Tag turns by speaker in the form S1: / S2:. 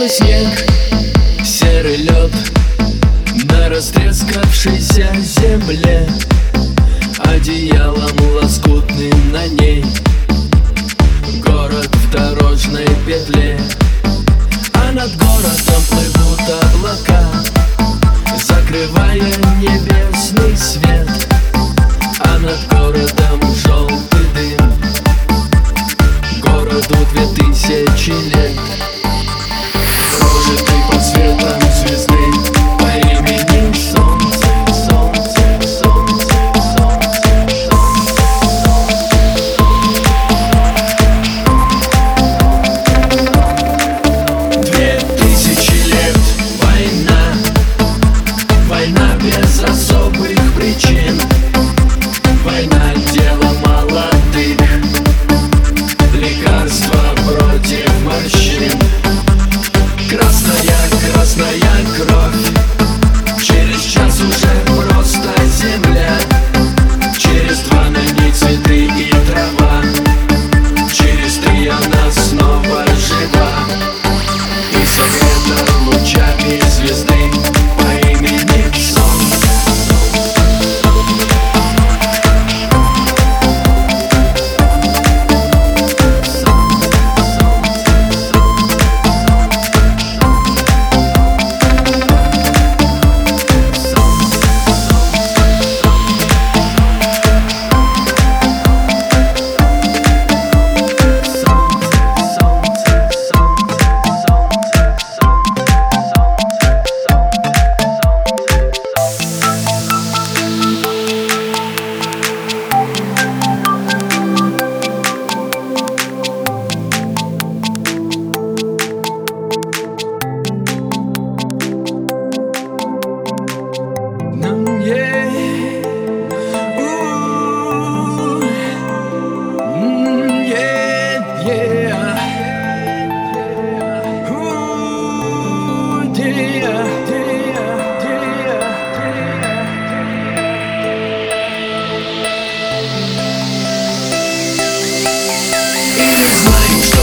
S1: Белый снег, серый лед На растрескавшейся земле Одеялом